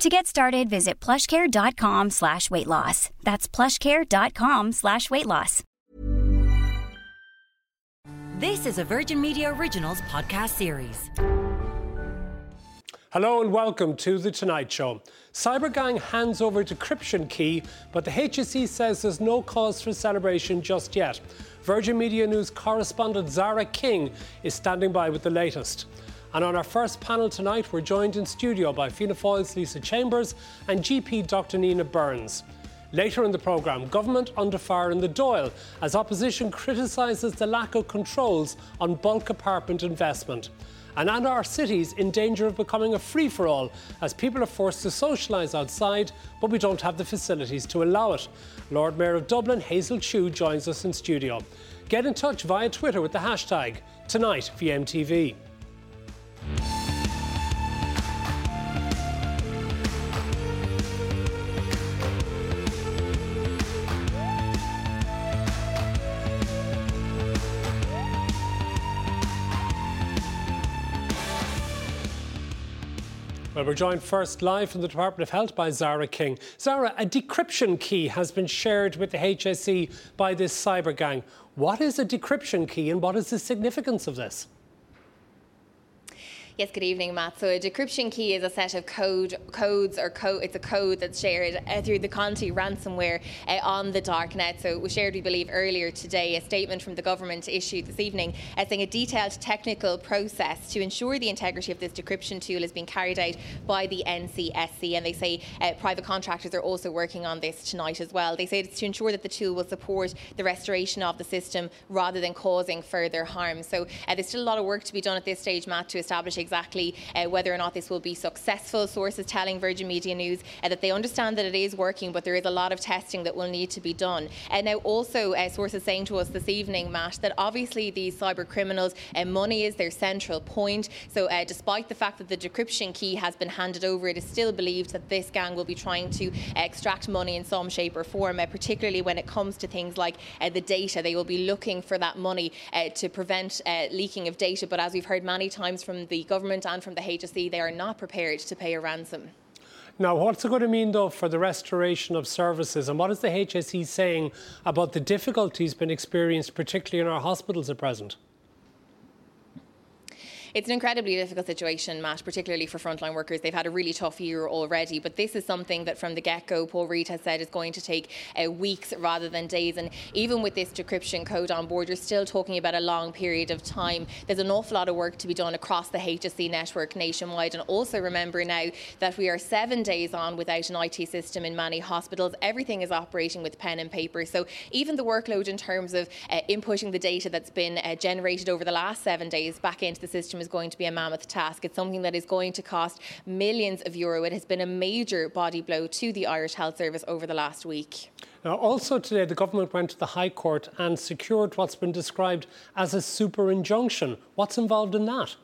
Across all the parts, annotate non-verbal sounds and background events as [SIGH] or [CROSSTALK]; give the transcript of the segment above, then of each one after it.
To get started, visit plushcare.com slash weight loss. That's plushcare.com slash weight loss. This is a Virgin Media Originals podcast series. Hello and welcome to The Tonight Show. Cybergang hands over decryption key, but the HSE says there's no cause for celebration just yet. Virgin Media News correspondent Zara King is standing by with the latest. And on our first panel tonight, we're joined in studio by Fianna Fáil's Lisa Chambers and GP Dr. Nina Burns. Later in the programme, government under fire in the Dáil as opposition criticises the lack of controls on bulk apartment investment. And and our cities in danger of becoming a free for all as people are forced to socialise outside, but we don't have the facilities to allow it. Lord Mayor of Dublin, Hazel Chu, joins us in studio. Get in touch via Twitter with the hashtag TonightVMTV. Well, we're joined first live from the Department of Health by Zara King. Zara, a decryption key has been shared with the HSE by this cyber gang. What is a decryption key and what is the significance of this? Yes, good evening, Matt. So a decryption key is a set of code codes or code. It's a code that's shared uh, through the Conti ransomware uh, on the darknet. So it was shared, we believe, earlier today. A statement from the government issued this evening uh, saying a detailed technical process to ensure the integrity of this decryption tool is being carried out by the NCSC. And they say uh, private contractors are also working on this tonight as well. They say it's to ensure that the tool will support the restoration of the system rather than causing further harm. So uh, there's still a lot of work to be done at this stage, Matt, to establish exactly uh, whether or not this will be successful. Sources telling Virgin Media News uh, that they understand that it is working, but there is a lot of testing that will need to be done. And now, also, uh, sources saying to us this evening, Matt, that obviously these cyber criminals, uh, money is their central point. So, uh, despite the fact that the decryption key has been handed over, it is still believed that this gang will be trying to extract money in some shape or form, uh, particularly when it comes to things like the data. They will be looking for that money to prevent leaking of data. But as we've heard many times from the government and from the HSE, they are not prepared to pay a ransom. Now, what's it going to mean, though, for the restoration of services? And what is the HSE saying about the difficulties being experienced, particularly in our hospitals at present? It's an incredibly difficult situation, Matt, particularly for frontline workers. They've had a really tough year already, but this is something that from the get go, Paul Reid has said is going to take uh, weeks rather than days. And even with this decryption code on board, you're still talking about a long period of time. There's an awful lot of work to be done across the HSE network nationwide. And also remember now that we are seven days on without an IT system in many hospitals. Everything is operating with pen and paper. So even the workload in terms of uh, inputting the data that's been uh, generated over the last seven days back into the system is going to be a mammoth task. It's something that is going to cost millions of euro. It has been a major body blow to the Irish Health Service over the last week. Now, also today, the government went to the High Court and secured what's been described as a super injunction. What's involved in that?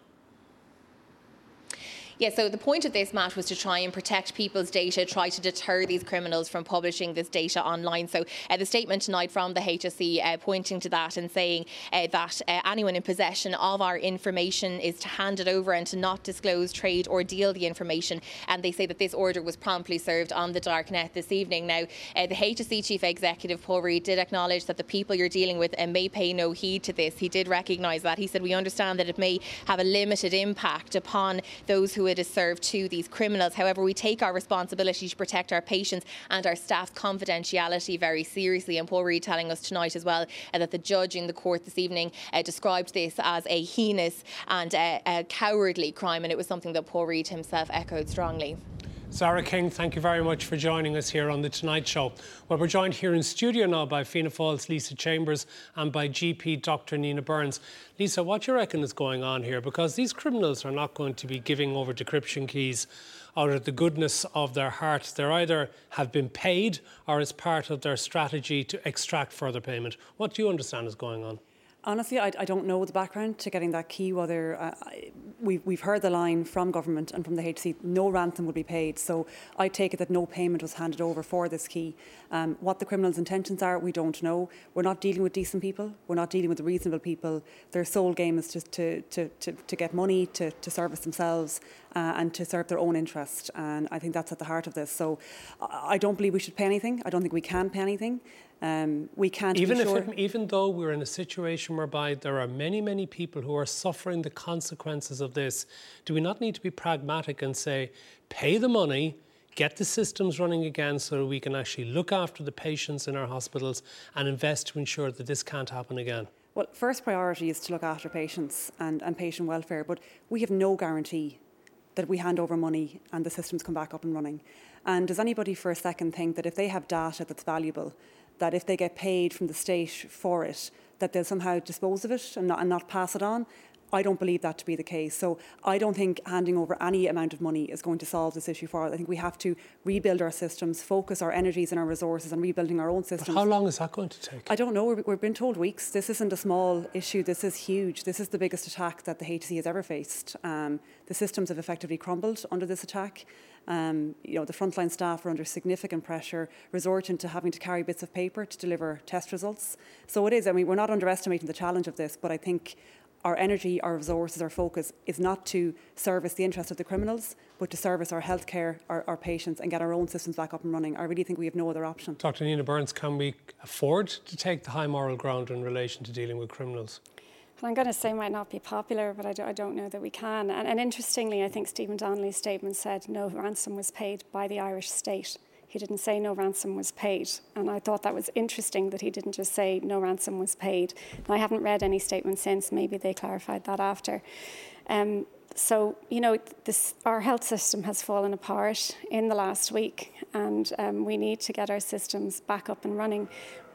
Yeah, so the point of this, Matt, was to try and protect people's data, try to deter these criminals from publishing this data online. So uh, the statement tonight from the HSE uh, pointing to that and saying uh, that uh, anyone in possession of our information is to hand it over and to not disclose, trade or deal the information. And they say that this order was promptly served on the darknet this evening. Now, uh, the HSE Chief Executive, Paul Reid, did acknowledge that the people you're dealing with uh, may pay no heed to this. He did recognise that. He said, we understand that it may have a limited impact upon those who it is served to these criminals. However, we take our responsibility to protect our patients and our staff's confidentiality very seriously. And Paul Reid telling us tonight as well uh, that the judge in the court this evening uh, described this as a heinous and uh, a cowardly crime, and it was something that Paul Reid himself echoed strongly. Zara King, thank you very much for joining us here on The Tonight Show. Well, we're joined here in studio now by Fianna Fáil's Lisa Chambers and by GP Dr. Nina Burns. Lisa, what do you reckon is going on here? Because these criminals are not going to be giving over decryption keys out of the goodness of their heart. They either have been paid or as part of their strategy to extract further payment. What do you understand is going on? Honestly, I, I, don't know the background to getting that key. Whether uh, we've, we've heard the line from government and from the HC, no ransom would be paid. So I take it that no payment was handed over for this key. Um, what the criminals' intentions are, we don't know. We're not dealing with decent people. We're not dealing with reasonable people. Their sole game is just to, to, to, to get money, to, to service themselves, uh, and to serve their own interest. And I think that's at the heart of this. So I don't believe we should pay anything. I don't think we can pay anything. Um, we can't even if it, even though we're in a situation whereby there are many many people who are suffering the consequences of this, do we not need to be pragmatic and say, pay the money, get the systems running again, so we can actually look after the patients in our hospitals and invest to ensure that this can't happen again? Well, first priority is to look after patients and, and patient welfare, but we have no guarantee that we hand over money and the systems come back up and running. And does anybody for a second think that if they have data that's valuable, that if they get paid from the state for it, that they'll somehow dispose of it and not, and not pass it on. I don't believe that to be the case. So I don't think handing over any amount of money is going to solve this issue for us. I think we have to rebuild our systems, focus our energies and our resources on rebuilding our own systems. But how long is that going to take? I don't know. We're, we've been told weeks. This isn't a small issue. This is huge. This is the biggest attack that the HC has ever faced. Um, the systems have effectively crumbled under this attack. Um, you know, the frontline staff are under significant pressure, resorting to having to carry bits of paper to deliver test results. So it is, I mean, we're not underestimating the challenge of this, but I think our energy, our resources, our focus is not to service the interests of the criminals, but to service our healthcare, our, our patients, and get our own systems back up and running. I really think we have no other option. Dr. Nina Burns, can we afford to take the high moral ground in relation to dealing with criminals? I'm going to say might not be popular, but I, do, I don't know that we can. And, and interestingly, I think Stephen Donnelly's statement said no ransom was paid by the Irish state. He didn't say no ransom was paid. And I thought that was interesting that he didn't just say no ransom was paid. And I haven't read any statement since. Maybe they clarified that after. Um, so, you know, this, our health system has fallen apart in the last week, and um, we need to get our systems back up and running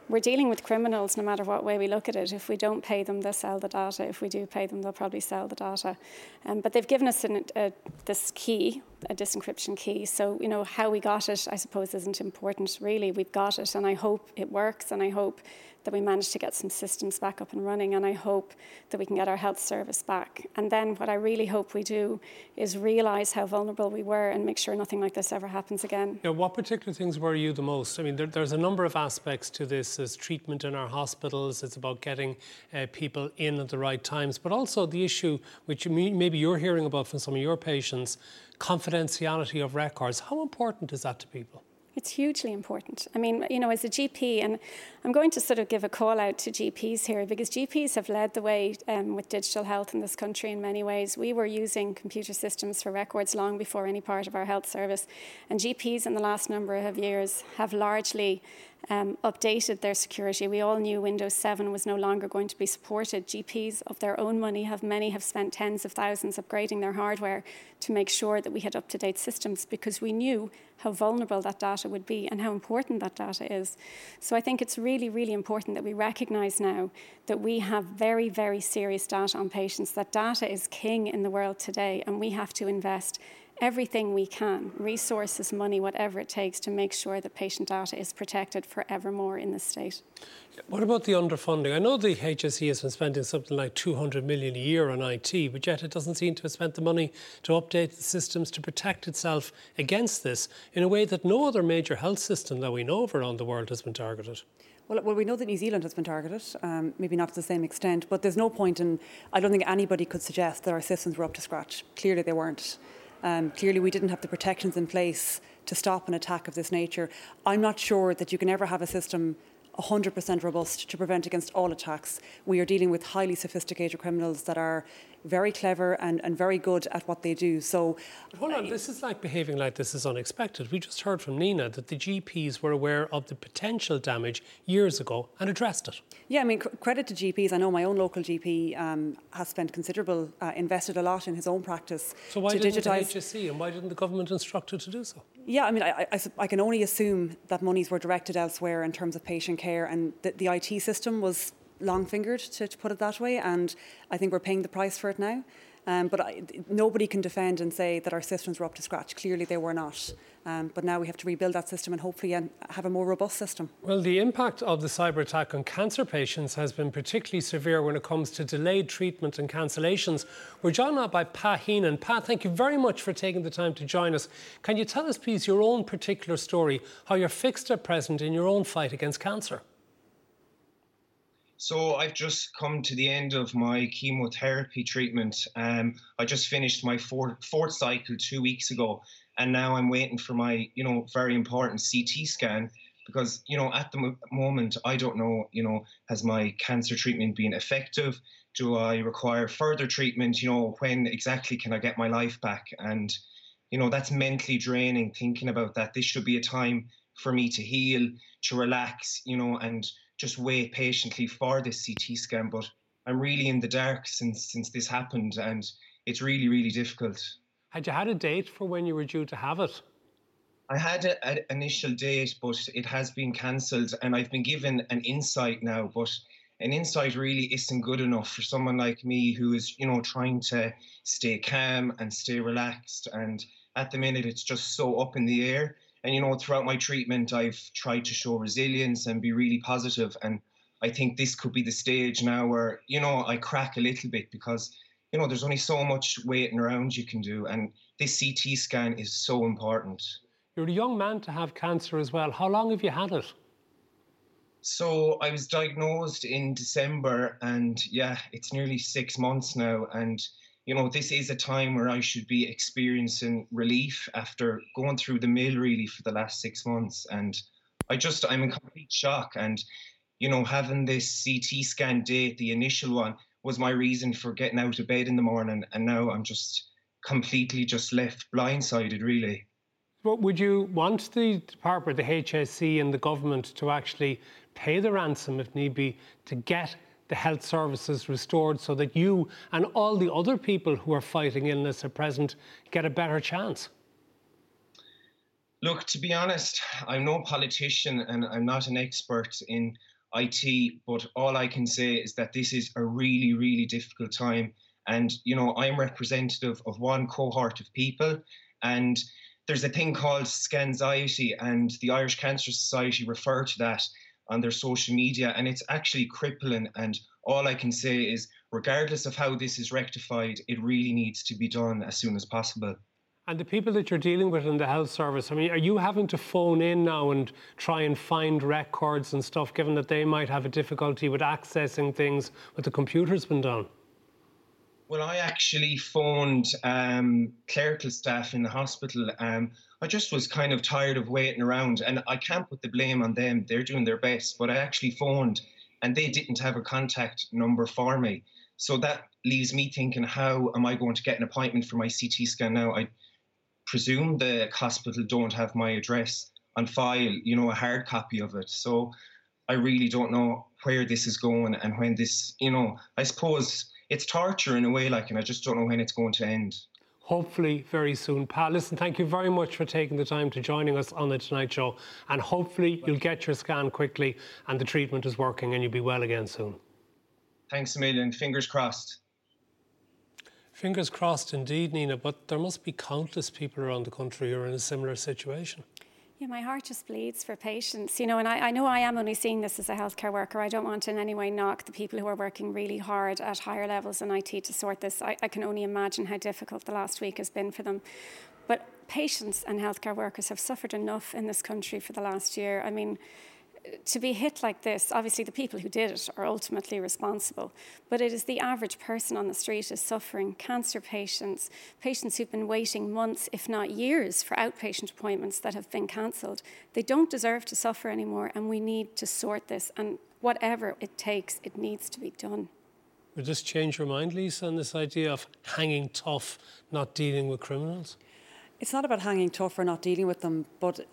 we're dealing with criminals no matter what way we look at it. If we don't pay them, they'll sell the data. If we do pay them, they'll probably sell the data. Um, but they've given us an, a, this key, a disencryption key. So, you know, how we got it, I suppose, isn't important really. We've got it, and I hope it works, and I hope that we manage to get some systems back up and running. And I hope that we can get our health service back. And then what I really hope we do is realise how vulnerable we were and make sure nothing like this ever happens again. Yeah, what particular things worry you the most? I mean, there, there's a number of aspects to this. There's treatment in our hospitals. It's about getting uh, people in at the right times, but also the issue which maybe you're hearing about from some of your patients, confidentiality of records. How important is that to people? It's hugely important. I mean, you know, as a GP, and I'm going to sort of give a call out to GPs here because GPs have led the way um, with digital health in this country in many ways. We were using computer systems for records long before any part of our health service, and GPs in the last number of years have largely um, updated their security. We all knew Windows 7 was no longer going to be supported. GPs of their own money have many have spent tens of thousands upgrading their hardware to make sure that we had up to date systems because we knew how vulnerable that data would be and how important that data is. So I think it's really, really important that we recognize now that we have very, very serious data on patients, that data is king in the world today, and we have to invest everything we can, resources, money, whatever it takes, to make sure that patient data is protected forevermore in the state. What about the underfunding? I know the HSE has been spending something like 200 million a year on IT, but yet it doesn't seem to have spent the money to update the systems to protect itself against this in a way that no other major health system that we know of around the world has been targeted. Well, well, we know that New Zealand has been targeted, um, maybe not to the same extent, but there's no point in. I don't think anybody could suggest that our systems were up to scratch. Clearly, they weren't. Um, clearly, we didn't have the protections in place to stop an attack of this nature. I'm not sure that you can ever have a system 100% robust to prevent against all attacks. We are dealing with highly sophisticated criminals that are very clever and, and very good at what they do. So, but hold on, this is like behaving like this is unexpected. We just heard from Nina that the GPs were aware of the potential damage years ago and addressed it. Yeah, I mean, cr- credit to GPs. I know my own local GP um, has spent considerable, uh, invested a lot in his own practice so why to didn't digitise. the HSE and why didn't the government instruct it to do so? Yeah, I mean, I, I, I, can only assume that monies were directed elsewhere in terms of patient care, and the, the IT system was long fingered, to, to, put it that way. And I think we're paying the price for it now. Um, but I, nobody can defend and say that our systems were up to scratch. Clearly, they were not. Um, but now we have to rebuild that system and hopefully have a more robust system. Well, the impact of the cyber attack on cancer patients has been particularly severe when it comes to delayed treatment and cancellations. We're joined now by Pat Heenan. Pat, thank you very much for taking the time to join us. Can you tell us, please, your own particular story, how you're fixed at present in your own fight against cancer? So I've just come to the end of my chemotherapy treatment. Um, I just finished my fourth, fourth cycle two weeks ago, and now I'm waiting for my, you know, very important CT scan because, you know, at the moment I don't know, you know, has my cancer treatment been effective? Do I require further treatment? You know, when exactly can I get my life back? And, you know, that's mentally draining thinking about that. This should be a time for me to heal, to relax, you know, and just wait patiently for this CT scan. But I'm really in the dark since since this happened, and it's really really difficult. Had you had a date for when you were due to have it? I had an initial date, but it has been cancelled, and I've been given an insight now. But an insight really isn't good enough for someone like me who is, you know, trying to stay calm and stay relaxed. And at the minute, it's just so up in the air. And you know, throughout my treatment, I've tried to show resilience and be really positive. And I think this could be the stage now where you know I crack a little bit because you know there's only so much waiting around you can do, and this CT scan is so important. You're a young man to have cancer as well. How long have you had it? So I was diagnosed in December, and yeah, it's nearly six months now, and you know, this is a time where I should be experiencing relief after going through the mill really for the last six months. And I just, I'm in complete shock. And, you know, having this CT scan date, the initial one, was my reason for getting out of bed in the morning. And now I'm just completely just left blindsided, really. But would you want the department, the HSE, and the government to actually pay the ransom if need be to get the health services restored so that you and all the other people who are fighting illness at present get a better chance? Look, to be honest, I'm no politician and I'm not an expert in IT, but all I can say is that this is a really, really difficult time. And, you know, I'm representative of one cohort of people. And there's a thing called scanxiety, and the Irish Cancer Society refer to that on their social media, and it's actually crippling. And all I can say is, regardless of how this is rectified, it really needs to be done as soon as possible. And the people that you're dealing with in the health service, I mean, are you having to phone in now and try and find records and stuff, given that they might have a difficulty with accessing things with the computers been done? Well, I actually phoned um, clerical staff in the hospital. Um, I just was kind of tired of waiting around, and I can't put the blame on them. They're doing their best, but I actually phoned, and they didn't have a contact number for me. So that leaves me thinking, how am I going to get an appointment for my CT scan now? I presume the hospital don't have my address on file, you know, a hard copy of it. So I really don't know where this is going and when this, you know, I suppose it's torture in a way, like, and I just don't know when it's going to end. Hopefully, very soon. Pat, listen, thank you very much for taking the time to joining us on the Tonight Show. And hopefully, you'll get your scan quickly and the treatment is working and you'll be well again soon. Thanks a million. Fingers crossed. Fingers crossed indeed, Nina, but there must be countless people around the country who are in a similar situation. Yeah, my heart just bleeds for patients, you know, and I, I, know I am only seeing this as a healthcare worker. I don't want in any way knock the people who are working really hard at higher levels in IT to sort this. I, I can only imagine how difficult the last week has been for them. But patients and healthcare workers have suffered enough in this country for the last year. I mean, to be hit like this, obviously the people who did it are ultimately responsible, but it is the average person on the street is suffering, cancer patients, patients who've been waiting months, if not years, for outpatient appointments that have been cancelled. They don't deserve to suffer anymore, and we need to sort this, and whatever it takes, it needs to be done. Would this change your mind, Lisa, on this idea of hanging tough, not dealing with criminals? It's not about hanging tough or not dealing with them, but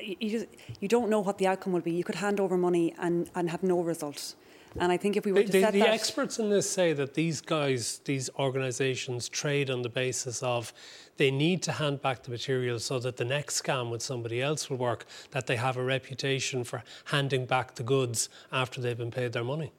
you, just, you don't know what the outcome will be. You could hand over money and, and have no result. And I think if we were to the, set the that... experts in this say that these guys, these organisations, trade on the basis of they need to hand back the material so that the next scam with somebody else will work. That they have a reputation for handing back the goods after they've been paid their money.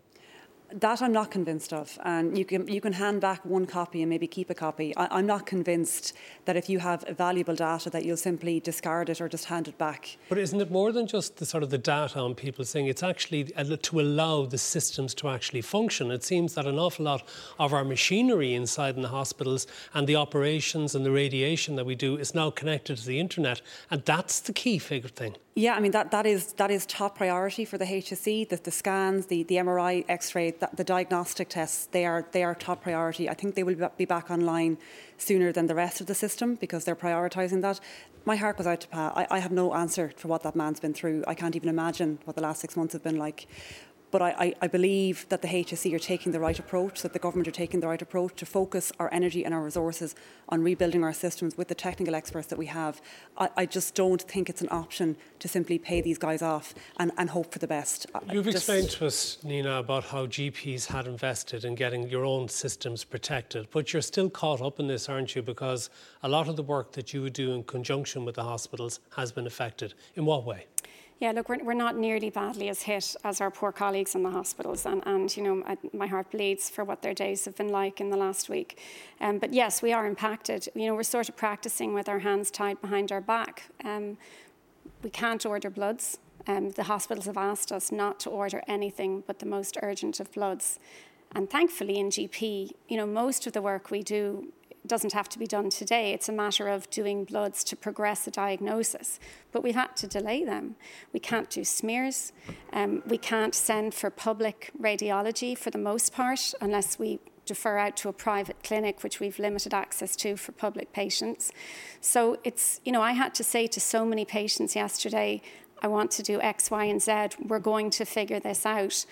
That I'm not convinced of. And you can you can hand back one copy and maybe keep a copy. I, am not convinced that if you have valuable data that you'll simply discard it or just hand it back. But isn't it more than just the sort of the data on people saying it's actually to allow the systems to actually function? It seems that an awful lot of our machinery inside in the hospitals and the operations and the radiation that we do is now connected to the internet, and that's the key figure thing. Yeah, I mean that, that is that is top priority for the HSE. The, the scans, the, the MRI, X-ray, the, the diagnostic tests, they are they are top priority. I think they will be back online sooner than the rest of the system because they're prioritising that. My heart goes out to Pa. I, I have no answer for what that man's been through. I can't even imagine what the last six months have been like. But I, I, believe that the HSE are taking the right approach, that the government are taking the right approach to focus our energy and our resources on rebuilding our systems with the technical experts that we have. I, I just don't think it's an option to simply pay these guys off and, and hope for the best. You've just... explained to us, Nina, about how GPs had invested in getting your own systems protected, but you're still caught up in this, aren't you? Because a lot of the work that you would do in conjunction with the hospitals has been affected. In what way? Yeah, look, we're, we're not nearly badly as hit as our poor colleagues in the hospitals, and, and you know, I, my heart bleeds for what their days have been like in the last week. Um, but yes, we are impacted. You know, we're sort of practicing with our hands tied behind our back. Um, we can't order bloods. Um, the hospitals have asked us not to order anything but the most urgent of bloods. And thankfully, in GP, you know, most of the work we do doesn't have to be done today. It's a matter of doing bloods to progress a diagnosis. But we've had to delay them. We can't do smears. Um, we can't send for public radiology for the most part unless we defer out to a private clinic, which we've limited access to for public patients. So it's, you know, I had to say to so many patients yesterday, I want to do X, Y, and Z. We're going to figure this out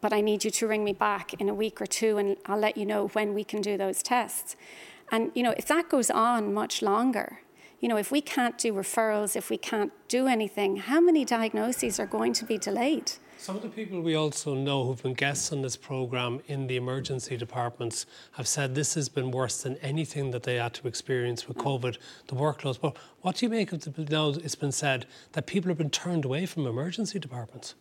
but I need you to ring me back in a week or two and I'll let you know when we can do those tests. And, you know, if that goes on much longer, you know, if we can't do referrals, if we can't do anything, how many diagnoses are going to be delayed? Some of the people we also know who've been guests on this programme in the emergency departments have said this has been worse than anything that they had to experience with COVID, the workloads. But what do you make of the, now it's been said that people have been turned away from emergency departments?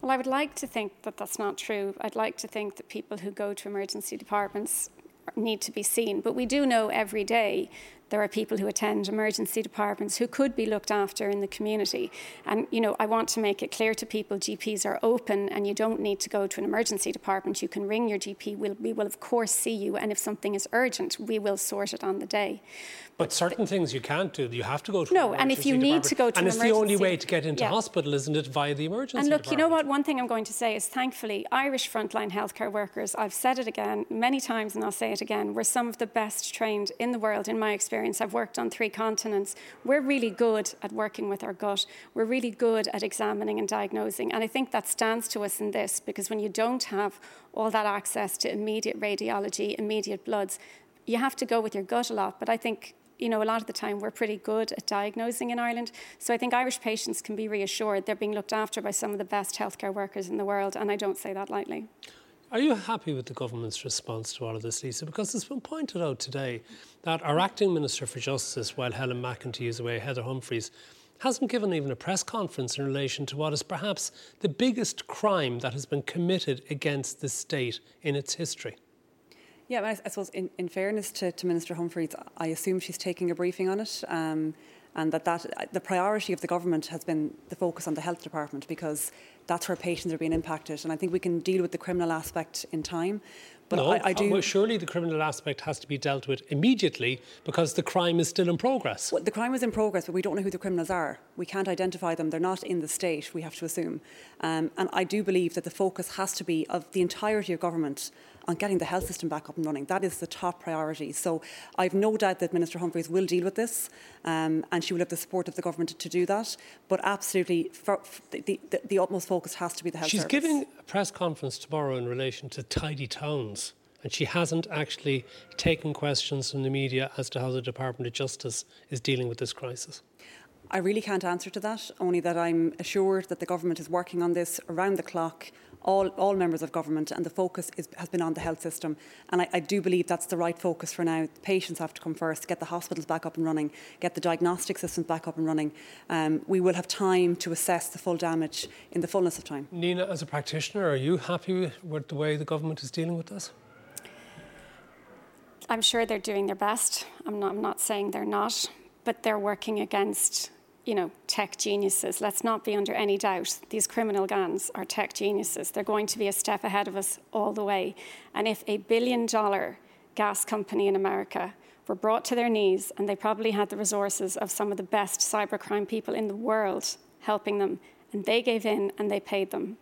Well, I would like to think that that's not true. I'd like to think that people who go to emergency departments need to be seen. But we do know every day there are people who attend emergency departments who could be looked after in the community. And, you know, I want to make it clear to people GPs are open and you don't need to go to an emergency department. You can ring your GP. We'll, we will, of course, see you. And if something is urgent, we will sort it on the day. But certain things you can't do. You have to go to no, and if you need to go to and it's the only way to get into yeah. hospital, isn't it, via the emergency? And look, department? you know what? One thing I'm going to say is, thankfully, Irish frontline healthcare workers. I've said it again many times, and I'll say it again. We're some of the best trained in the world, in my experience. I've worked on three continents. We're really good at working with our gut. We're really good at examining and diagnosing, and I think that stands to us in this because when you don't have all that access to immediate radiology, immediate bloods, you have to go with your gut a lot. But I think you know, a lot of the time we're pretty good at diagnosing in Ireland. So I think Irish patients can be reassured they're being looked after by some of the best healthcare workers in the world, and I don't say that lightly. Are you happy with the government's response to all of this, Lisa? Because it's been pointed out today that our acting Minister for Justice, while Helen McEntee is away, Heather Humphreys, hasn't given even a press conference in relation to what is perhaps the biggest crime that has been committed against the state in its history. Yeah, I, I suppose in, in fairness to, to, Minister Humphreys, I assume she's taking a briefing on it. Um, and that, that the priority of the government has been the focus on the health department because that's where patients are being impacted. And I think we can deal with the criminal aspect in time. But no, I, I do. Well, surely the criminal aspect has to be dealt with immediately because the crime is still in progress. Well, the crime is in progress, but we don't know who the criminals are. We can't identify them. They're not in the state, we have to assume. Um, and I do believe that the focus has to be of the entirety of government on getting the health system back up and running. That is the top priority. So I've no doubt that Minister Humphreys will deal with this um, and she will have the support of the government to do that. But absolutely, for, the, the, the, utmost focus has to be the health She's service. giving a press conference tomorrow in relation to tidy towns. And she hasn't actually taken questions from the media as to how the Department of Justice is dealing with this crisis. I really can't answer to that, only that I'm assured that the government is working on this around the clock all, all members of government, and the focus is, has been on the health system. And I, I, do believe that's the right focus for now. Patients have to come first, get the hospitals back up and running, get the diagnostic systems back up and running. Um, we will have time to assess the full damage in the fullness of time. Nina, as a practitioner, are you happy with the way the government is dealing with this? I'm sure they're doing their best. I'm not, I'm not saying they're not, but they're working against you know, tech geniuses. Let's not be under any doubt. These criminal gangs are tech geniuses. They're going to be a step ahead of us all the way. And if a billion dollar gas company in America were brought to their knees and they probably had the resources of some of the best cybercrime people in the world helping them, and they gave in and they paid them.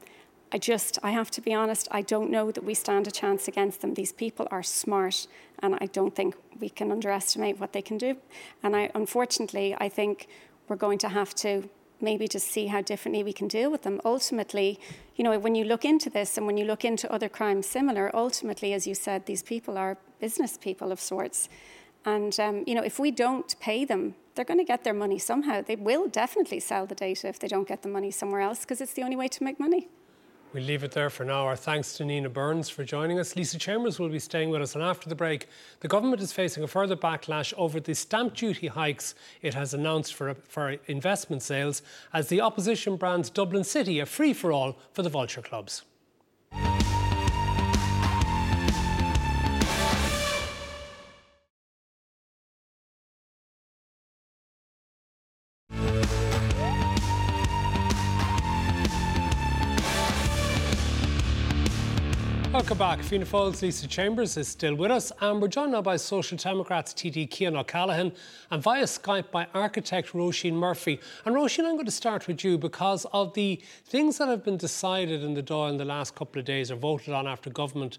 I just, I have to be honest, I don't know that we stand a chance against them. These people are smart, and I don't think we can underestimate what they can do. And I, unfortunately, I think we're going to have to maybe just see how differently we can deal with them. Ultimately, you know, when you look into this and when you look into other crimes similar, ultimately, as you said, these people are business people of sorts. And, um, you know, if we don't pay them, they're going to get their money somehow. They will definitely sell the data if they don't get the money somewhere else because it's the only way to make money. We'll leave it there for now. Our thanks to Nina Burns for joining us. Lisa Chambers will be staying with us. And after the break, the government is facing a further backlash over the stamp duty hikes it has announced for, for investment sales as the opposition brands Dublin City a free for all for the vulture clubs. Welcome back. Fianna Fáil's Lisa Chambers is still with us, and we're joined now by Social Democrats TD Cian O'Callaghan and via Skype by architect Roisin Murphy. And Roisin, I'm going to start with you because of the things that have been decided in the Dáil in the last couple of days or voted on after government.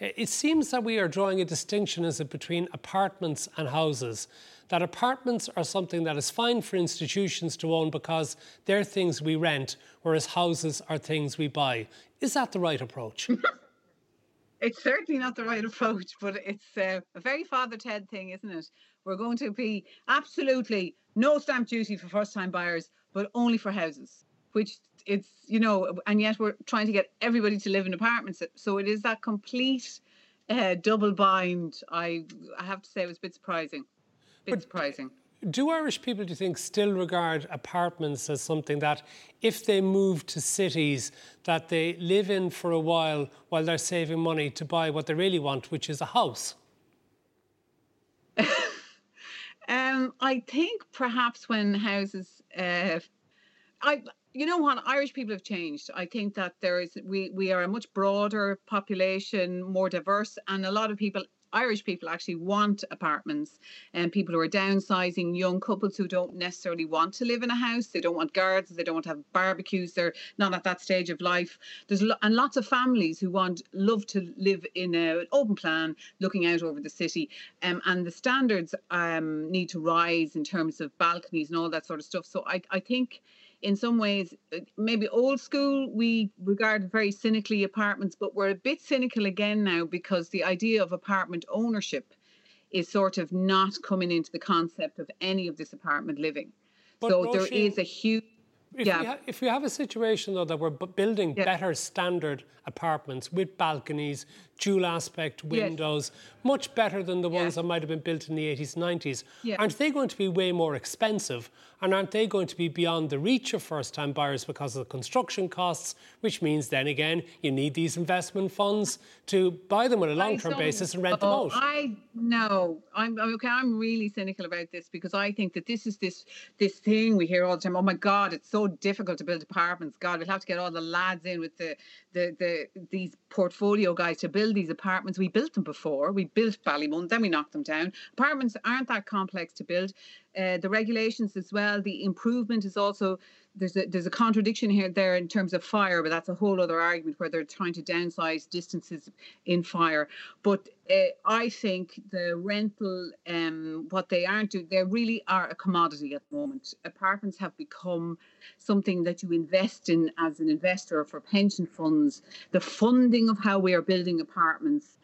It seems that we are drawing a distinction as it between apartments and houses. That apartments are something that is fine for institutions to own because they're things we rent, whereas houses are things we buy. Is that the right approach? [LAUGHS] it's certainly not the right [LAUGHS] approach, but it's uh, a very Father Ted thing, isn't it? We're going to be absolutely no stamp duty for first time buyers, but only for houses, which it's, you know, and yet we're trying to get everybody to live in apartments. So it is that complete uh, double bind. I, I have to say it was a bit surprising. Bit but surprising do Irish people, do you think, still regard apartments as something that, if they move to cities, that they live in for a while while they're saving money to buy what they really want, which is a house? [LAUGHS] um, I think perhaps when houses, uh, I, you know what, Irish people have changed. I think that there is we we are a much broader population, more diverse, and a lot of people Irish people actually want apartments and people who are downsizing, young couples who don't necessarily want to live in a house, they don't want gardens, they don't want to have barbecues, they're not at that stage of life. There's and lots of families who want love to live in a, an open plan, looking out over the city, um, and the standards um, need to rise in terms of balconies and all that sort of stuff. So I, I think in some ways, uh, maybe old school, we regard very cynically apartments, but we're a bit cynical again now because the idea of apartment ownership is sort of not coming into the concept of any of this apartment living. But so there is a huge if, yeah. we ha- if we have a situation though that we're b- building yeah. better standard apartments with balconies, dual aspect windows, yes. much better than the ones yeah. that might have been built in the 80s, 90s, aren't they going to be way more expensive? And aren't they going to be beyond the reach of first time buyers because of the construction costs, which means then again, you need these investment funds to buy them on a long term basis and rent oh, them out? I know. I'm okay. I'm really cynical about this because I think that this is this this thing we hear all the time. Oh my God, it's so so difficult to build apartments. God, we'll have to get all the lads in with the the the these portfolio guys to build these apartments. We built them before. We built Ballymun, then we knocked them down. Apartments aren't that complex to build. Uh, the regulations as well. The improvement is also there's a there's a contradiction here there in terms of fire, but that's a whole other argument where they're trying to downsize distances in fire. But uh, I think the rental, um, what they aren't doing, they really are a commodity at the moment. Apartments have become something that you invest in as an investor for pension funds. The funding of how we are building apartments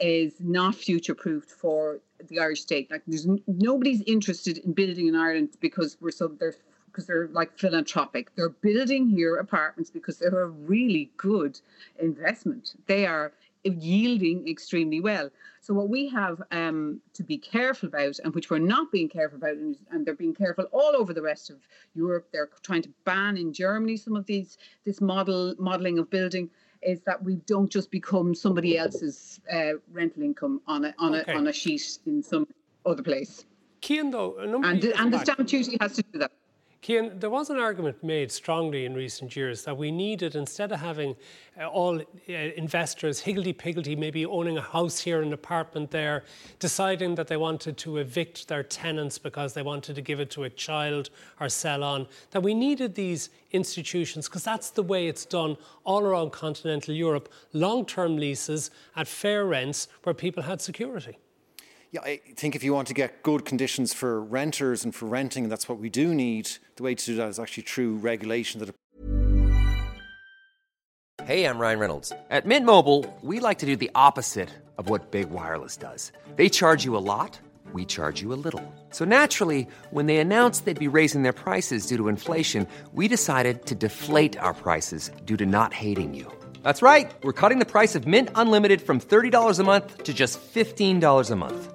is not future proofed for the Irish state. Like there's nobody's interested in building in Ireland because we're so they're because they're like philanthropic. They're building here apartments because they're a really good investment. They are yielding extremely well. So what we have um, to be careful about, and which we're not being careful about, and, and, they're being careful all over the rest of Europe. They're trying to ban in Germany some of these this model modeling of building. Is that we don't just become somebody else's uh, rental income on a on okay. a on a sheet in some other place. Cian, though, and, and the stamp duty has to do that. Cian, there was an argument made strongly in recent years that we needed, instead of having uh, all uh, investors higgledy-piggledy, maybe owning a house here, an apartment there, deciding that they wanted to evict their tenants because they wanted to give it to a child or sell on, that we needed these institutions because that's the way it's done all around continental Europe, long-term leases at fair rents where people had security. Yeah, I think if you want to get good conditions for renters and for renting, and that's what we do need. The way to do that is actually through regulation that. Hey, I'm Ryan Reynolds. At Mint Mobile, we like to do the opposite of what Big Wireless does. They charge you a lot, we charge you a little. So naturally, when they announced they'd be raising their prices due to inflation, we decided to deflate our prices due to not hating you. That's right. We're cutting the price of Mint Unlimited from $30 a month to just $15 a month.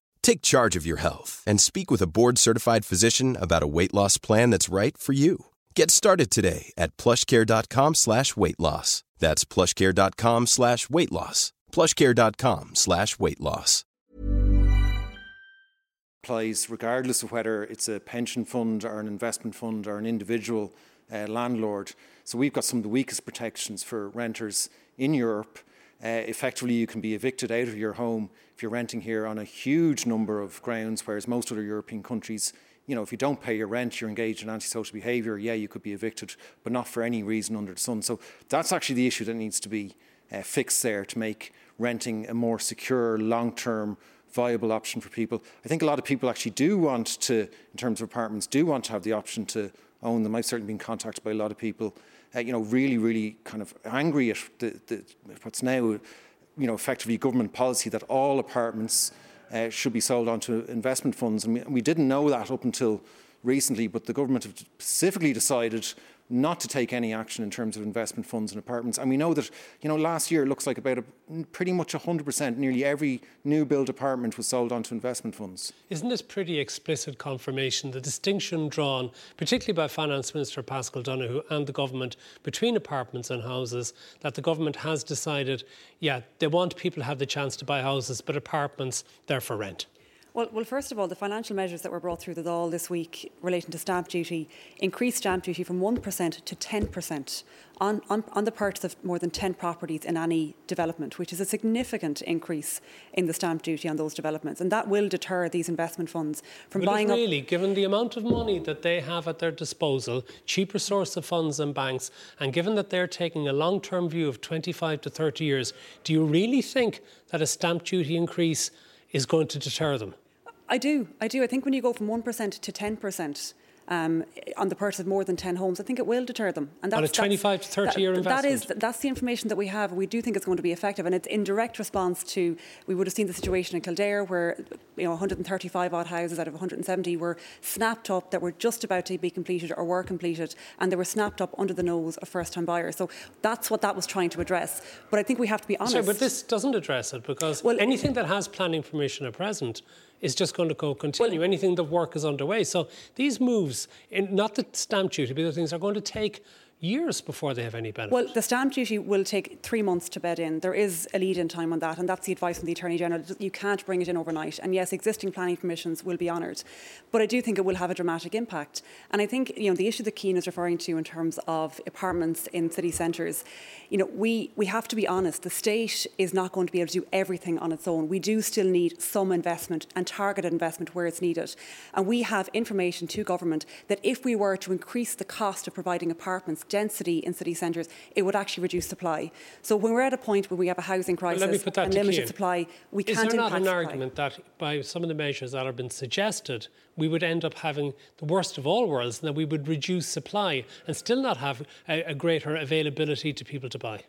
Take charge of your health and speak with a board certified physician about a weight loss plan that's right for you. Get started today at plushcare.com slash weight loss. That's plushcare.com slash weight loss. Plushcare.com slash weight loss. Applies regardless of whether it's a pension fund or an investment fund or an individual uh, landlord. So we've got some of the weakest protections for renters in Europe. Uh, effectively, you can be evicted out of your home if you're renting here on a huge number of grounds, whereas most other European countries, you know, if you don't pay your rent, you're engaged in antisocial behaviour, yeah, you could be evicted, but not for any reason under the sun. So that's actually the issue that needs to be uh, fixed there to make renting a more secure, long term, viable option for people. I think a lot of people actually do want to, in terms of apartments, do want to have the option to own them. I've certainly been contacted by a lot of people uh, you know, really, really kind of angry at the, the, what's now, you know, effectively government policy that all apartments uh, should be sold onto investment funds. And we, we didn't know that up until recently, but the government have specifically decided not to take any action in terms of investment funds and apartments. And we know that, you know, last year it looks like about a, pretty much 100%, nearly every new build apartment was sold onto investment funds. Isn't this pretty explicit confirmation, the distinction drawn, particularly by Finance Minister Paschal Donohoe and the government, between apartments and houses, that the government has decided, yeah, they want people to have the chance to buy houses, but apartments, they're for rent? Well, well, first of all, the financial measures that were brought through the Dáil this week relating to stamp duty increased stamp duty from 1% to 10% on, on, on the purchase of more than 10 properties in any development, which is a significant increase in the stamp duty on those developments. And that will deter these investment funds from Will buying really, up. given the amount of money that they have at their disposal, cheaper source of funds than banks, and given that they're taking a long term view of 25 to 30 years, do you really think that a stamp duty increase is going to deter them? I do. I do. I think when you go from 1% to 10%, um, on the purchase of more than 10 homes, I think it will deter them. And that's, on a 25 to 30 year investment? That is, that's the information that we have. We do think it's going to be effective. And it's in direct response to, we would have seen the situation in Kildare where you know 135 odd houses out of 170 were snapped up that were just about to be completed or were completed, and they were snapped up under the nose of first-time buyers. So that's what that was trying to address. But I think we have to be honest. Sorry, but this doesn't address it because well, anything that has planning permission at present is just going to go continue. Anything that work is underway. So these moves, in, not the stamp duty, but other things, are going to take years before they have any benefit. Well, the stamp duty will take three months to bed in. There is a lead in time on that, and that's the advice from the Attorney General. You can't bring it in overnight. And yes, existing planning permissions will be honoured. But I do think it will have a dramatic impact. And I think, you know, the issue that Cian is referring to in terms of apartments in city centres, you know, we, we have to be honest. The state is not going to be able to do everything on its own. We do still need some investment and targeted investment where it's needed. And we have information to government that if we were to increase the cost of providing apartments, density in city centres, it would actually reduce supply. So when we're at a point where we have a housing crisis well, and limited supply, we Is can't there not an supply. argument that by some of the measures that have been suggested, we would end up having the worst of all worlds, and that we would reduce supply and still not have a, a greater availability to people to buy?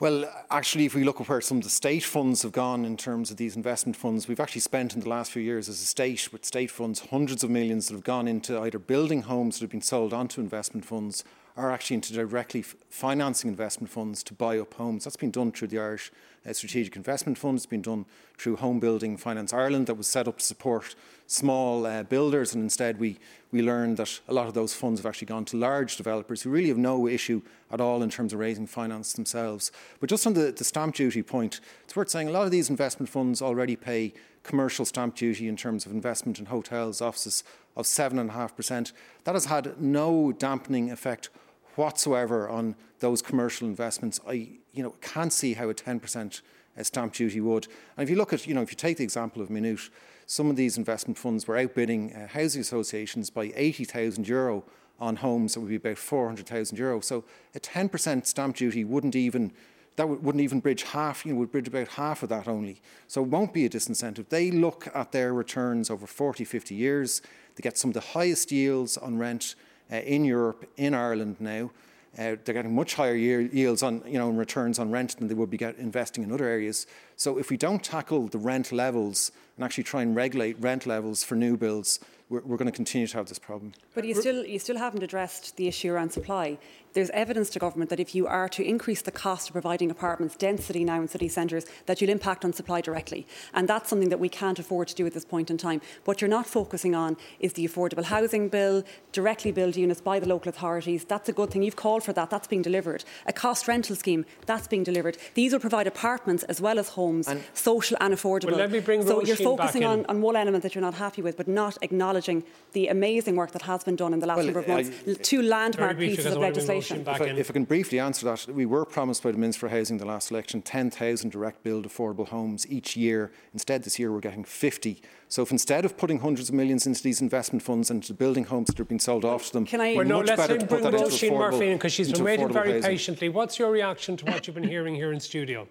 Well, actually, if we look at where some of the state funds have gone in terms of these investment funds, we've actually spent in the last few years as a state with state funds hundreds of millions that have gone into either building homes that have been sold onto investment funds are actually into directly financing investment funds to buy up homes. That's been done through the Irish uh, Strategic Investment Fund. It's been done through Home Building Finance Ireland that was set up to support small uh, builders. And instead, we, we learned that a lot of those funds have actually gone to large developers who really have no issue at all in terms of raising finance themselves. But just on the, the stamp duty point, it's worth saying a lot of these investment funds already pay commercial stamp duty in terms of investment in hotels, offices of 7.5%. That has had no dampening effect whatsoever on those commercial investments. I you know, can't see how a 10% uh, stamp duty would. And if you look at, you know, if you take the example of Maynooth, some of these investment funds were outbidding uh, housing associations by 80,000 euro on homes that would be about 400,000 euro. So a 10% stamp duty wouldn't even that wouldn't even bridge half, you know, would bridge about half of that only. So it won't be a disincentive. They look at their returns over 40, 50 years. They get some of the highest yields on rent in Europe, in Ireland now. Uh, they're getting much higher yields on, you know, returns on rent than they would be get, investing in other areas. So if we don't tackle the rent levels and actually try and regulate rent levels for new builds, we're, we're going to continue to have this problem. But you still, you still haven't addressed the issue around supply. There's evidence to government that if you are to increase the cost of providing apartments density now in city centres, that you'll impact on supply directly. And that's something that we can't afford to do at this point in time. What you're not focusing on is the affordable housing bill, directly build units by the local authorities. That's a good thing. You've called for that. That's being delivered. A cost rental scheme, that's being delivered. These will provide apartments as well as homes, and social and affordable. Well, let me bring so you're focusing on, on one element that you're not happy with, but not acknowledging the amazing work that has been done in the last well, number of months. I, Two landmark pieces of legislation. If I, if I, can briefly answer that, we were promised by the Minister for Housing the last election 10,000 direct build affordable homes each year. Instead, this year we're getting 50. So if instead of putting hundreds of millions into these investment funds and into building homes that are being sold off to them, can I, well, no, let's bring Roisin Murphy in because she's been waiting very housing. patiently. What's your reaction to what you've been hearing here in studio?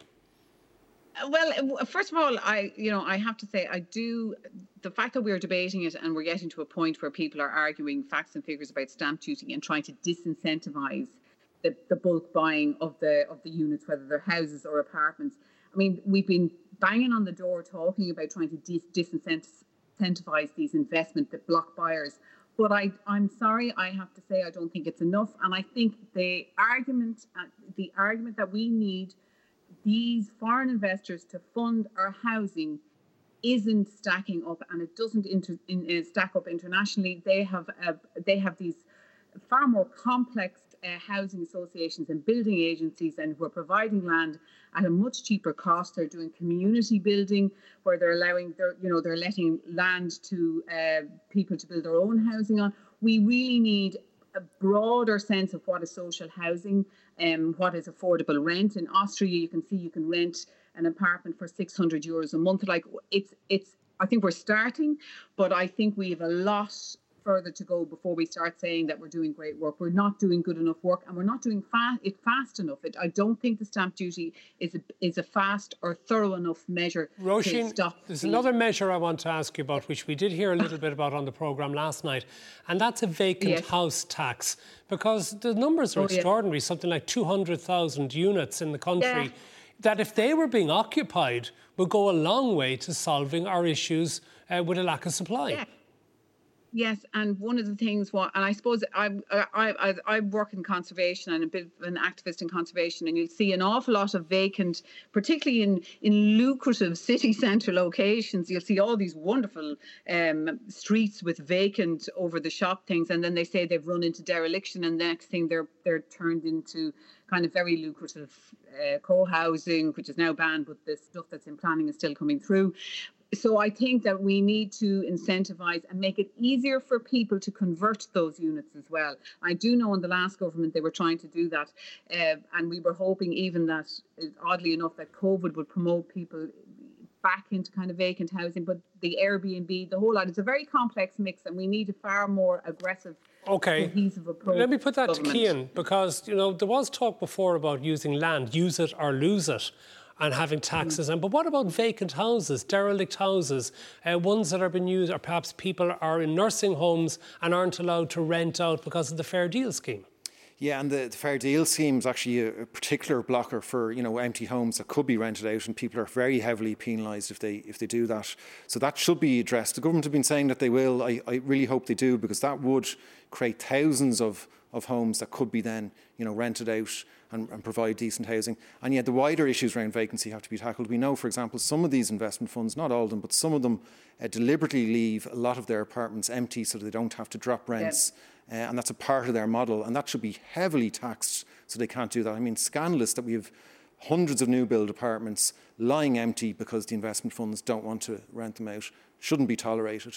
Well, first of all, I you know I have to say I do the fact that we're debating it and we're getting to a point where people are arguing facts and figures about stamp duty and trying to disincentivize the, the bulk buying of the of the units, whether they're houses or apartments. I mean, we've been banging on the door talking about trying to dis- disincentivize these investment that block buyers. But I, I'm sorry, I have to say I don't think it's enough. And I think the argument, uh, the argument that we need these foreign investors to fund our housing isn't stacking up and it doesn't inter, in, uh, stack up internationally. They have uh, they have these far more complex uh, housing associations and building agencies and who are providing land at a much cheaper cost. They're doing community building where they're allowing their you know they're letting land to uh, people to build their own housing on. We really need a broader sense of what is social housing um, what is affordable rent. In Austria, you can see you can rent an apartment for 600 euros a month. Like it's, it's, I think we're starting, but I think we have a lot further to go before we start saying that we're doing great work. We're not doing good enough work, and we're not doing fa- it fast enough. It, I don't think the stamp duty is a, is a fast or thorough enough measure Roisin, to stop. There's the... another measure I want to ask you about, which we did hear a little bit about on the programme last night, and that's a vacant yes. house tax. Because the numbers are oh, extraordinary, something like 200,000 units in the country. Yeah. That if they were being occupied would go a long way to solving our issues uh, with a lack of supply. Yeah. Yes, and one of the things what, and I suppose I, I I I work in conservation and a bit of an activist in conservation, and you'll see an awful lot of vacant, particularly in in lucrative [LAUGHS] city centre locations. You'll see all these wonderful um, streets with vacant over the shop things, and then they say they've run into dereliction, and the next thing they're they're turned into kind of very lucrative uh, co-housing, which is now banned, but the stuff that's in planning is still coming through so I think that we need to incentivize and make it easier for people to convert those units as well. I do know in the last government they were trying to do that, uh, and we were hoping even that, oddly enough, that COVID would promote people back into kind of vacant housing. But the Airbnb, the whole lot, it's a very complex mix, and we need a far more aggressive. Okay. Cohesive approach Let me put that to Cian because you know there was talk before about using land, use it or lose it and having taxes. And but what about vacant houses, derelict houses, uh, ones that are being used, or perhaps people are in nursing homes and aren't allowed to rent out because of the Fair Deal scheme? Yeah, and the, the, Fair Deal scheme is actually a, a, particular blocker for you know empty homes that could be rented out, and people are very heavily penalised if they if they do that. So that should be addressed. The government have been saying that they will. I, I really hope they do because that would create thousands of of homes that could be then you know rented out and, and, provide decent housing. And yet the wider issues around vacancy have to be tackled. We know, for example, some of these investment funds, not all of them, but some of them uh, deliberately leave a lot of their apartments empty so they don't have to drop rents. Uh, and that's a part of their model. And that should be heavily taxed so they can't do that. I mean, scandalous that we have hundreds of new build apartments lying empty because the investment funds don't want to rent them out. Shouldn't be tolerated.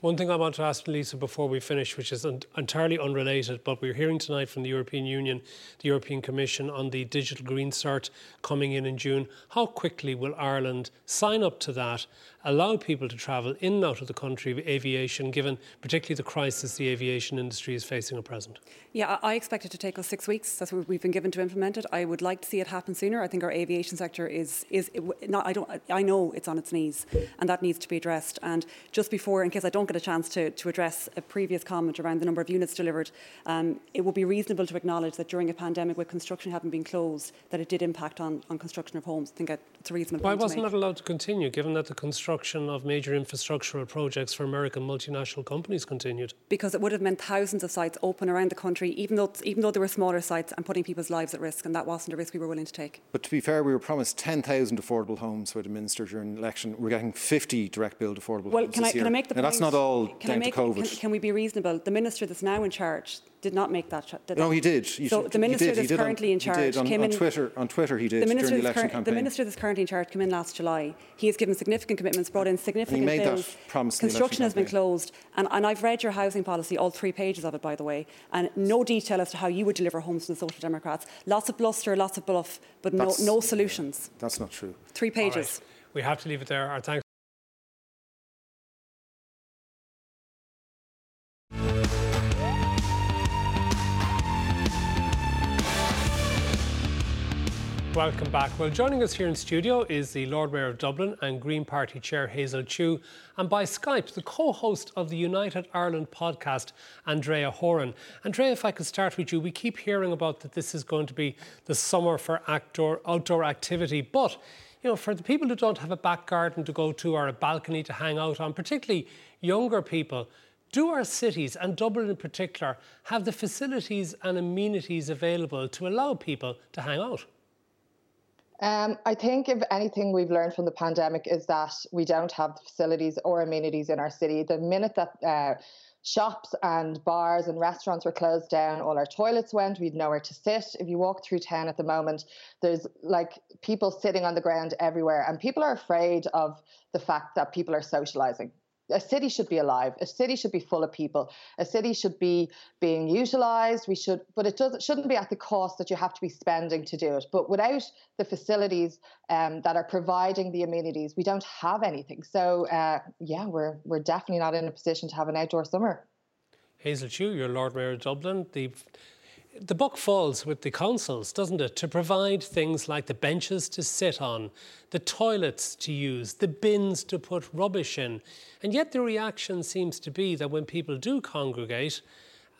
One thing I want to ask Lisa before we finish, which is un- entirely unrelated, but we're hearing tonight from the European Union, the European Commission on the digital green cert coming in in June. How quickly will Ireland sign up to that allow people to travel in and out of the country aviation, given particularly the crisis the aviation industry is facing at present? Yeah, I expect it to take us six weeks. That's what we've been given to implement it. I would like to see it happen sooner. I think our aviation sector is is not. I don't. I know it's on its knees, and that needs to be addressed. And just before, in case I don't get a chance to, to address a previous comment around the number of units delivered, um, it would be reasonable to acknowledge that during a pandemic, with construction having been closed, that it did impact on, on construction of homes. I think it's a reasonable. Why wasn't that allowed to continue, given that the construction construction of major infrastructural projects for American multinational companies continued? Because it would have meant thousands of sites open around the country, even though, even though they were smaller sites and putting people's lives at risk, and that wasn't a risk we were willing to take. But to be fair, we were promised 10,000 affordable homes by the Minister during the election. We're getting 50 direct build affordable well, homes can I. Can I make the now, point, that's not all can down make, to COVID. Can, can, we be reasonable? The Minister that's now in charge did not make that. Did no, that. he did. He so the minister that's currently on, in charge on, came on in. Twitter. On Twitter, he did the minister, during the election cur- campaign. the minister that's currently in charge came in last July. He has given significant commitments, brought in significant and he made bills. That promise Construction has campaign. been closed, and, and I've read your housing policy, all three pages of it, by the way, and no detail as to how you would deliver homes to the Social Democrats. Lots of bluster, lots of bluff, but no, no solutions. Yeah, that's not true. Three pages. Right. We have to leave it there. Our thanks. Back. Well, joining us here in studio is the Lord Mayor of Dublin and Green Party Chair Hazel Chu, and by Skype, the co host of the United Ireland podcast, Andrea Horan. Andrea, if I could start with you, we keep hearing about that this is going to be the summer for outdoor, outdoor activity, but you know, for the people who don't have a back garden to go to or a balcony to hang out on, particularly younger people, do our cities, and Dublin in particular, have the facilities and amenities available to allow people to hang out? Um, I think if anything we've learned from the pandemic is that we don't have the facilities or amenities in our city. The minute that uh, shops and bars and restaurants were closed down, all our toilets went, we'd nowhere to sit. If you walk through town at the moment, there's like people sitting on the ground everywhere, and people are afraid of the fact that people are socializing a city should be alive. A city should be full of people. A city should be being utilized. We should but it doesn't shouldn't be at the cost that you have to be spending to do it. But without the facilities um, that are providing the amenities we don't have anything. So uh, yeah we're we're definitely not in a position to have an outdoor summer. Hazel chu you're lord mayor of dublin. The the buck falls with the councils, doesn't it, to provide things like the benches to sit on, the toilets to use, the bins to put rubbish in. And yet the reaction seems to be that when people do congregate,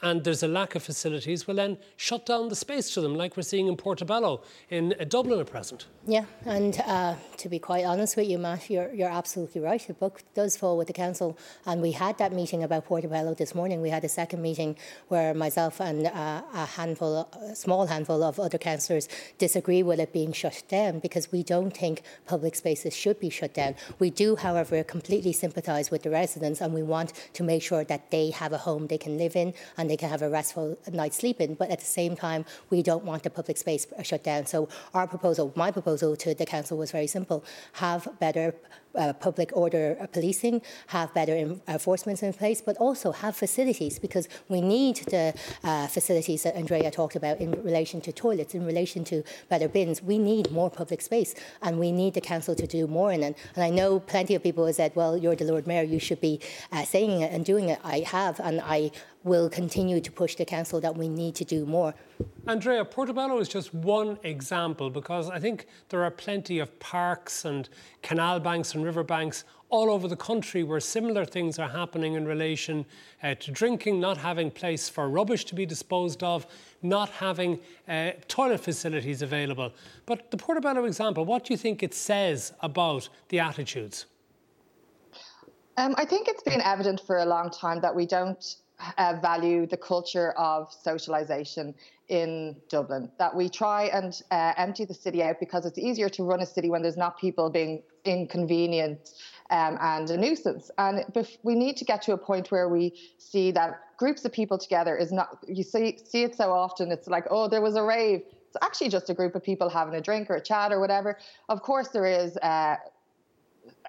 and there's a lack of facilities, will then shut down the space to them, like we're seeing in Portobello in uh, Dublin at present. Yeah, and uh, to be quite honest with you, Matt, you're, you're absolutely right. The book does fall with the council, and we had that meeting about Portobello this morning. We had a second meeting where myself and uh, a handful, a small handful of other councillors disagree with it being shut down because we don't think public spaces should be shut down. We do, however, completely sympathise with the residents, and we want to make sure that they have a home they can live in and they can have a restful night's sleep in. But at the same time, we don't want the public space shut down. So our proposal, my proposal to the council was very simple have better uh, public order uh, policing, have better enforcement in place, but also have facilities because we need the uh, facilities that Andrea talked about in relation to toilets, in relation to better bins. We need more public space and we need the council to do more in it. And I know plenty of people have said, well, you're the Lord Mayor, you should be uh, saying it and doing it. I have, and I will continue to push the council that we need to do more. Andrea, Portobello is just one example because I think there are plenty of parks and canal banks and riverbanks all over the country where similar things are happening in relation uh, to drinking, not having place for rubbish to be disposed of, not having uh, toilet facilities available. But the Portobello example, what do you think it says about the attitudes? Um, I think it's been evident for a long time that we don't uh, value the culture of socialization in Dublin. That we try and uh, empty the city out because it's easier to run a city when there's not people being inconvenient um, and a nuisance. And we need to get to a point where we see that groups of people together is not. You see see it so often. It's like, oh, there was a rave. It's actually just a group of people having a drink or a chat or whatever. Of course, there is. Uh,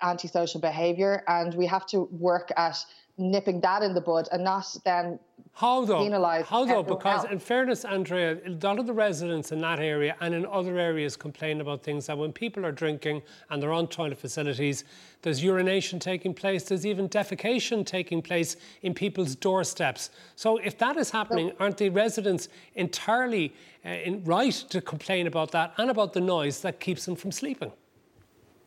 antisocial behavior and we have to work at nipping that in the bud and not then how though? penalise How though? Because else. in fairness, Andrea, a lot of the residents in that area and in other areas complain about things that when people are drinking and they're on toilet facilities, there's urination taking place, there's even defecation taking place in people's doorsteps. So if that is happening, aren't the residents entirely uh, in right to complain about that and about the noise that keeps them from sleeping?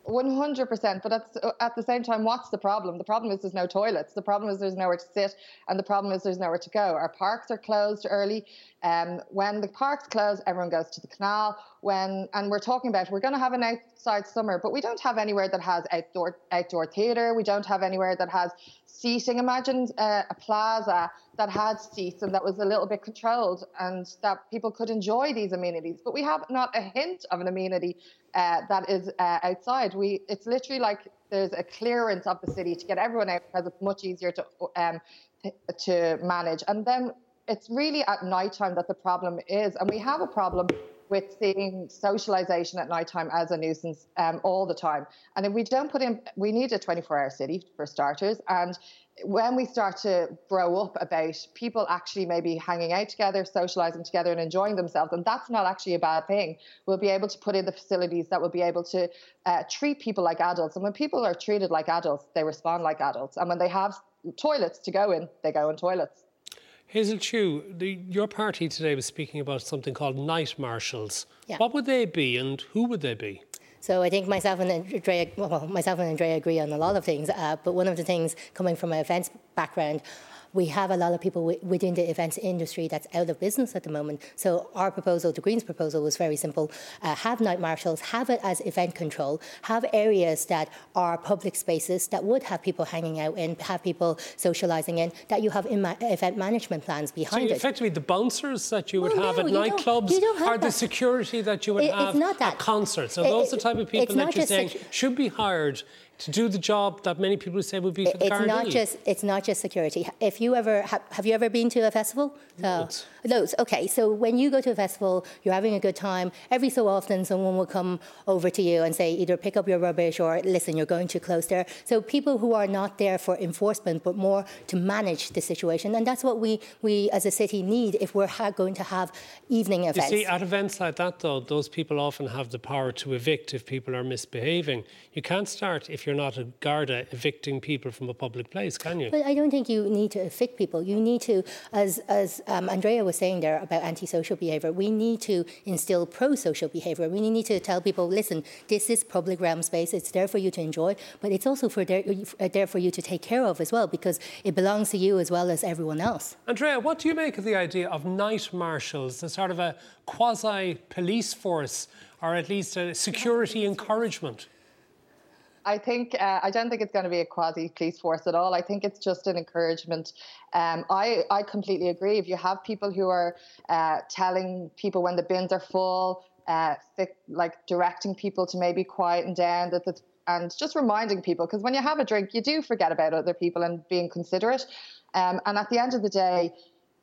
100%. But at, uh, at the same time, what's the problem? The problem is there's no toilets. The problem is there's nowhere to sit. And the problem is there's nowhere to go. Our parks are closed early. Um, when the parks close, everyone goes to the canal. When and we're talking about we're going to have an outside summer, but we don't have anywhere that has outdoor outdoor theatre. We don't have anywhere that has seating. Imagine uh, a plaza that had seats and that was a little bit controlled, and that people could enjoy these amenities. But we have not a hint of an amenity uh, that is uh, outside. We it's literally like there's a clearance of the city to get everyone out because it's much easier to um, to manage. And then it's really at nighttime that the problem is, and we have a problem with seeing socialization at nighttime as a nuisance um, all the time. And if we don't put in, we need a 24-hour city for starters, and when we start to grow up about people actually maybe hanging out together, socializing together, and enjoying themselves, and that's not actually a bad thing. We'll be able to put in the facilities that will be able to uh, treat people like adults. And when people are treated like adults, they respond like adults. And when they have toilets to go in, they go in toilets. Hazel Chu, the, your party today was speaking about something called night marshals. Yeah. What would they be and who would they be? So I think myself and Andrea, well, myself and Andrea agree on a lot of things. Uh, but one of the things coming from an events background, we have a lot of people w- within the events industry that's out of business at the moment. So our proposal, the Greens proposal, was very simple: uh, have night marshals, have it as event control, have areas that are public spaces that would have people hanging out in, have people socialising in, that you have event management plans behind so it. Effectively, the bouncers that you would well, have no, at nightclubs are the security that you would it, have at concerts. So it, those are the type of people that you're saying secu- should be hired to do the job that many people say would be for the it's not just it's not just security. If you ever have, have you ever been to a festival? Uh, loads. Okay, so when you go to a festival, you're having a good time. Every so often, someone will come over to you and say either pick up your rubbish or listen, you're going too close there. So people who are not there for enforcement but more to manage the situation, and that's what we we as a city need if we're ha- going to have evening events. You see, at events like that, though, those people often have the power to evict if people are misbehaving. You can't start if you're not a Garda evicting people from a public place, can you? But I don't think you need to evict people. You need to, as, as um, Andrea was saying there about antisocial behaviour, we need to instill pro-social behaviour. We need to tell people, listen, this is public realm space. It's there for you to enjoy, but it's also for there, uh, there for you to take care of as well because it belongs to you as well as everyone else. Andrea, what do you make of the idea of night marshals, a sort of a quasi police force, or at least a security encouragement? I think uh, I don't think it's going to be a quasi police force at all. I think it's just an encouragement. Um, I I completely agree. If you have people who are uh, telling people when the bins are full, uh, like directing people to maybe quieten down, that and just reminding people because when you have a drink, you do forget about other people and being considerate. Um, and at the end of the day,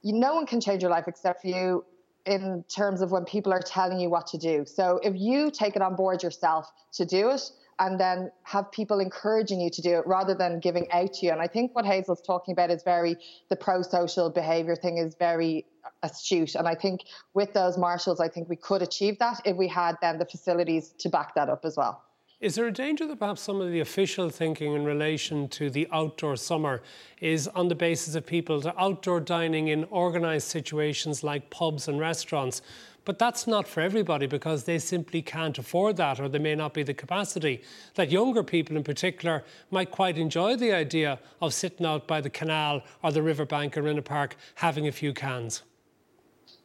you, no one can change your life except for you in terms of when people are telling you what to do. So if you take it on board yourself to do it and then have people encouraging you to do it rather than giving out to you. And I think what Hazel's talking about is very, the pro social behavior thing is very astute. And I think with those marshals, I think we could achieve that if we had then the facilities to back that up as well. Is there a danger that perhaps some of the official thinking in relation to the outdoor summer is on the basis of people to outdoor dining in organised situations like pubs and restaurants? But that's not for everybody because they simply can't afford that or there may not be the capacity. That younger people in particular might quite enjoy the idea of sitting out by the canal or the riverbank or in a park having a few cans.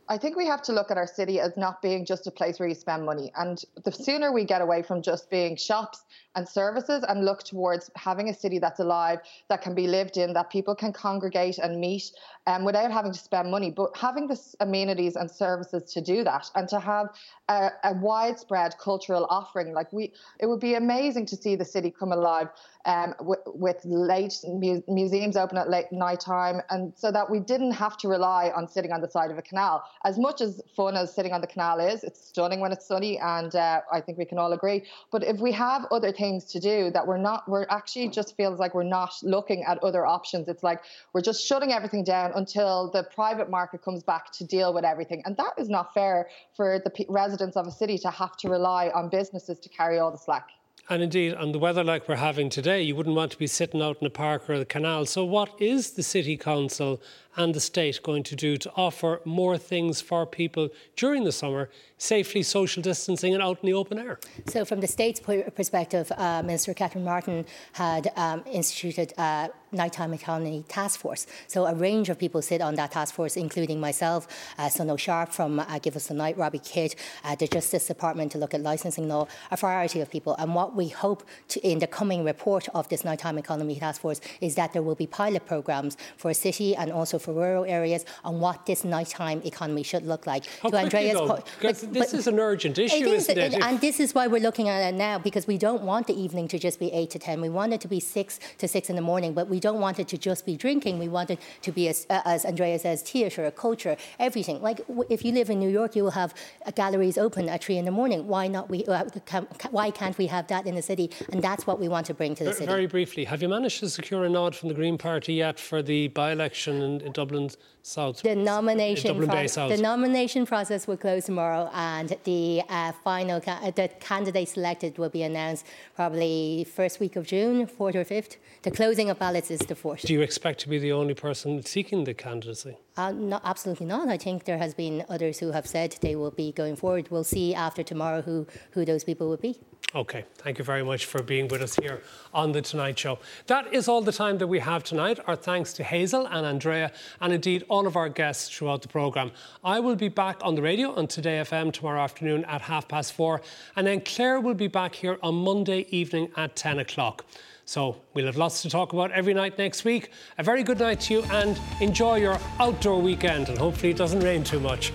I think we have to look at our city as not being just a place where you spend money. And the sooner we get away from just being shops and services and look towards having a city that's alive, that can be lived in, that people can congregate and meet um, without having to spend money, but having the amenities and services to do that and to have a, a widespread cultural offering. Like we, it would be amazing to see the city come alive um, with, with late mu- museums open at late night time, and so that we didn't have to rely on sitting on the side of a canal. As much as fun as sitting on the canal is, it's stunning when it's sunny, and uh, I think we can all agree. But if we have other things to do that we're not, we're actually just feels like we're not looking at other options. It's like we're just shutting everything down until the private market comes back to deal with everything, and that is not fair for the residents of a city to have to rely on businesses to carry all the slack. And indeed, on the weather like we're having today, you wouldn't want to be sitting out in a park or the canal. So, what is the City Council and the state going to do to offer more things for people during the summer safely social distancing and out in the open air. So, from the state's perspective, uh, Minister Catherine Martin had um, instituted a nighttime economy task force. So, a range of people sit on that task force, including myself, uh, Sunil Sharpe from uh, Give Us the Night, Robbie Kidd, uh, the Justice Department to look at licensing law, a variety of people. And what we hope to, in the coming report of this nighttime economy task force is that there will be pilot programs for a city and also for rural areas on what this nighttime economy should look like. How to Andrea's po- this is an urgent issue, is, not it? And this is why we're looking at it now because we don't want the evening to just be eight to ten. We want it to be six to six in the morning, but we don't want it to just be drinking. We want it to be, as, uh, as Andrea says, theatre, culture, everything. Like w- if you live in New York, you will have uh, galleries open at three in the morning. Why not? We uh, can, why can't we have that in the city? And that's what we want to bring to the very, city. Very briefly, have you managed to secure a nod from the Green Party yet for the by-election in, in Dublin South? The nomination, South. the nomination process will close tomorrow, and the uh, final ca- uh, the candidate selected will be announced probably first week of June, fourth or fifth. The closing of ballots is the fourth. Do you expect to be the only person seeking the candidacy? Uh, no, absolutely not. I think there has been others who have said they will be going forward. We'll see after tomorrow who, who those people will be. Okay, thank you very much for being with us here on The Tonight Show. That is all the time that we have tonight. Our thanks to Hazel and Andrea, and indeed all of our guests throughout the programme. I will be back on the radio on Today FM tomorrow afternoon at half past four, and then Claire will be back here on Monday evening at 10 o'clock. So we'll have lots to talk about every night next week. A very good night to you and enjoy your outdoor weekend, and hopefully it doesn't rain too much.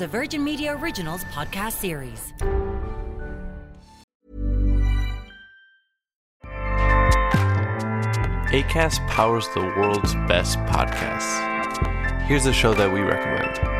A Virgin Media Originals podcast series. ACAST powers the world's best podcasts. Here's a show that we recommend.